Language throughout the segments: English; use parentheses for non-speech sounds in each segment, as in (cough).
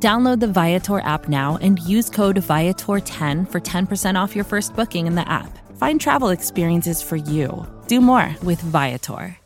Download the Viator app now and use code Viator10 for 10% off your first booking in the app. Find travel experiences for you. Do more with Viator.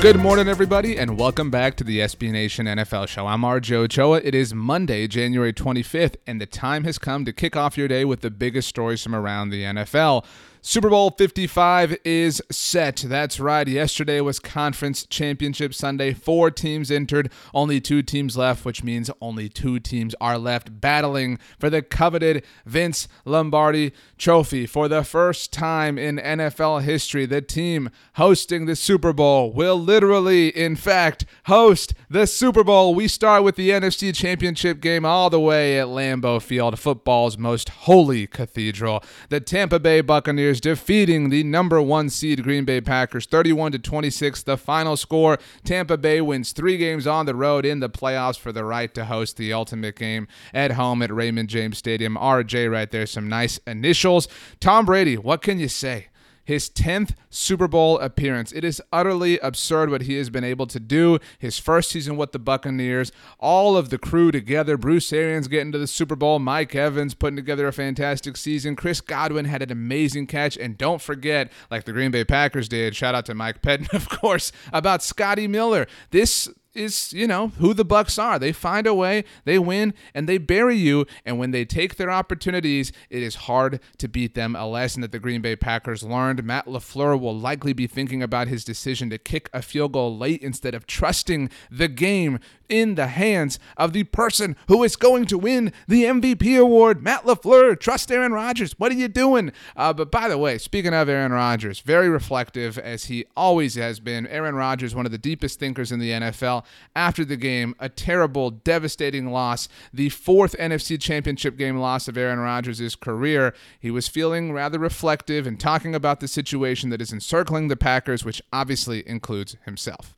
Good morning, everybody, and welcome back to the SB Nation NFL Show. I'm RJ Ochoa. It is Monday, January 25th, and the time has come to kick off your day with the biggest stories from around the NFL. Super Bowl 55 is set. That's right. Yesterday was Conference Championship Sunday. Four teams entered, only two teams left, which means only two teams are left battling for the coveted Vince Lombardi Trophy. For the first time in NFL history, the team hosting the Super Bowl will literally, in fact, host the Super Bowl. We start with the NFC Championship game all the way at Lambeau Field, football's most holy cathedral. The Tampa Bay Buccaneers defeating the number one seed Green Bay Packers 31 to 26. The final score Tampa Bay wins three games on the road in the playoffs for the right to host the ultimate game at home at Raymond James Stadium. RJ right there, some nice initials. Tom Brady, what can you say? His 10th Super Bowl appearance. It is utterly absurd what he has been able to do. His first season with the Buccaneers, all of the crew together. Bruce Arians getting to the Super Bowl, Mike Evans putting together a fantastic season. Chris Godwin had an amazing catch. And don't forget, like the Green Bay Packers did, shout out to Mike Pettine, (laughs) of course, about Scotty Miller. This is you know who the Bucs are. They find a way they win and they bury you. And when they take their opportunities it is hard to beat them. A lesson that the green bay packers learned matt lafleur will likely be thinking about his decision to kick a field goal late instead of trusting the game in the hands of the person who is going to win the mvp award. Matt lafleur trust aaron rodgers. What are you doing? Uh, but by the way speaking of aaron rodgers very reflective as he always has been aaron rodgers one of the deepest thinkers in the nfl after the game. A terrible, devastating loss. The fourth NFC Championship game loss of Aaron Rodgers' career. He was feeling rather reflective and talking about the situation that is encircling the Packers, which obviously includes himself.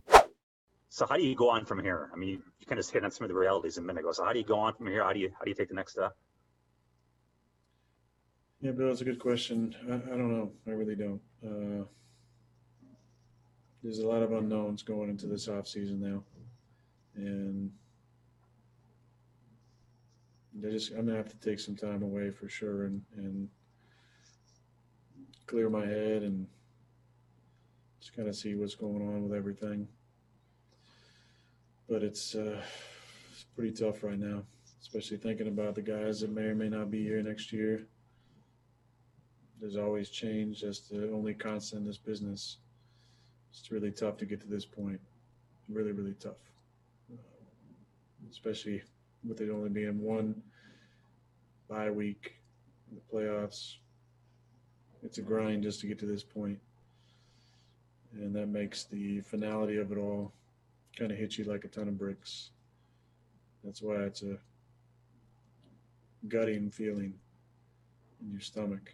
So how do you go on from here? I mean, you, you kind of hit on some of the realities a minute ago. So how do you go on from here? How do you how do you take the next step? Yeah, Bill, that's a good question. I, I don't know. I really don't. Uh, there's a lot of unknowns going into this off season now, and they just I'm gonna have to take some time away for sure and and clear my head and just kind of see what's going on with everything. But it's uh, it's pretty tough right now, especially thinking about the guys that may or may not be here next year. There's always change. That's the only constant in this business it's really tough to get to this point. Really, really tough. Especially with it only being one bye week in the playoffs. It's a grind just to get to this point. And that makes the finality of it all kind of hit you like a ton of bricks. That's why it's a gutting feeling in your stomach.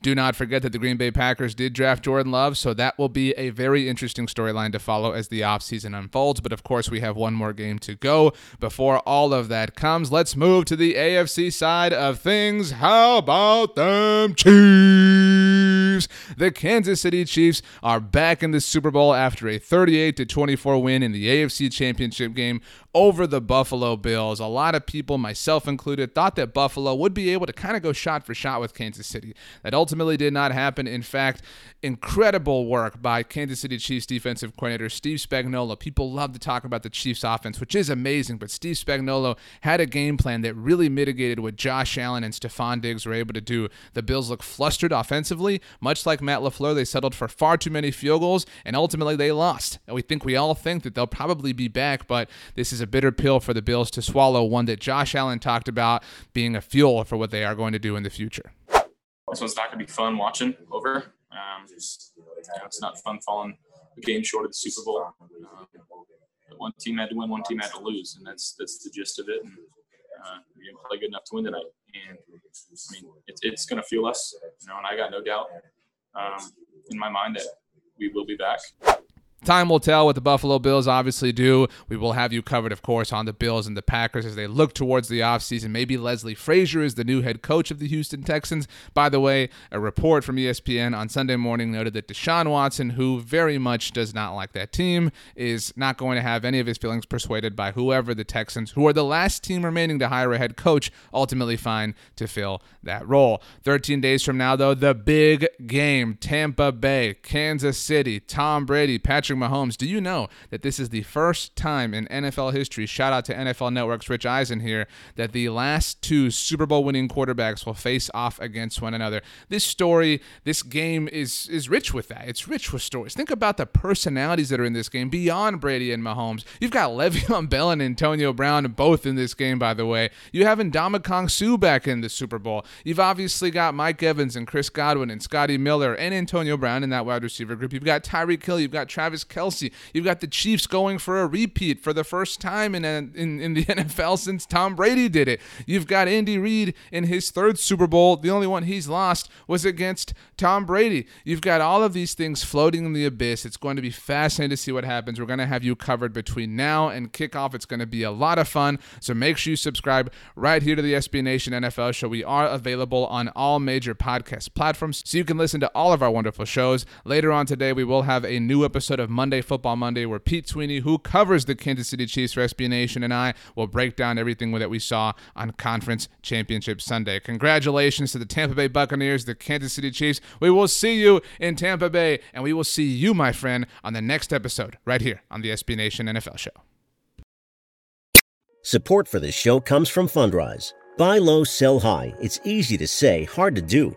Do not forget that the Green Bay Packers did draft Jordan Love, so that will be a very interesting storyline to follow as the offseason unfolds. But of course, we have one more game to go before all of that comes. Let's move to the AFC side of things. How about them Chiefs? The Kansas City Chiefs are back in the Super Bowl after a 38 to 24 win in the AFC Championship game over the Buffalo Bills. A lot of people, myself included, thought that Buffalo would be able to kind of go shot for shot with Kansas City. That ultimately did not happen. In fact, incredible work by Kansas City Chiefs defensive coordinator Steve Spagnuolo. People love to talk about the Chiefs offense, which is amazing, but Steve Spagnuolo had a game plan that really mitigated what Josh Allen and Stefon Diggs were able to do. The Bills look flustered offensively, much like Matt LaFleur. They settled for far too many field goals, and ultimately they lost. And we think we all think that they'll probably be back, but this is a bitter pill for the Bills to swallow, one that Josh Allen talked about being a fuel for what they are going to do in the future. This one's not going to be fun watching over. Um, you know, it's not fun falling a game short of the Super Bowl. Um, one team had to win, one team had to lose, and that's that's the gist of it. And uh, we didn't play good enough to win tonight. And I mean, it's it's going to fuel us, you know. And I got no doubt um, in my mind that we will be back. Time will tell what the Buffalo Bills obviously do. We will have you covered, of course, on the Bills and the Packers as they look towards the offseason. Maybe Leslie Frazier is the new head coach of the Houston Texans. By the way, a report from ESPN on Sunday morning noted that Deshaun Watson, who very much does not like that team, is not going to have any of his feelings persuaded by whoever the Texans, who are the last team remaining to hire a head coach, ultimately find to fill that role. 13 days from now, though, the big game Tampa Bay, Kansas City, Tom Brady, Patrick Patrick Mahomes. Do you know that this is the first time in NFL history, shout out to NFL Network's Rich Eisen here, that the last two Super Bowl winning quarterbacks will face off against one another? This story, this game is is rich with that. It's rich with stories. Think about the personalities that are in this game beyond Brady and Mahomes. You've got Le'Veon (laughs) Bell and Antonio Brown both in this game, by the way. You have Ndamukong Suh back in the Super Bowl. You've obviously got Mike Evans and Chris Godwin and Scotty Miller and Antonio Brown in that wide receiver group. You've got Tyreek Hill. You've got Travis Kelce. You've got the Chiefs going for a repeat for the first time in, a, in, in the (laughs) NFL since Tom Brady did it. You've got Andy Reid in his third Super Bowl. The only one he's lost was against Tom Brady. You've got all of these things floating in the abyss. It's going to be fascinating to see what happens. We're going to have you covered between now and kickoff. It's going to be a lot of fun. So make sure you subscribe right here to the SB Nation NFL show. We are available on all major podcast platforms, so you can listen to all of our wonderful shows. Later on today, we will have a new episode of Monday Football Monday, where Pete Sweeney, who covers the Kansas City Chiefs for SB Nation, and I will break down everything that we saw on Conference Championship Sunday. Congratulations to the Tampa Bay Buccaneers, the Kansas City Chiefs. We will see you in Tampa Bay, and we will see you, my friend, on the next episode right here on the SB Nation NFL Show. Support for this show comes from Fundrise. Buy low, sell high. It's easy to say, hard to do.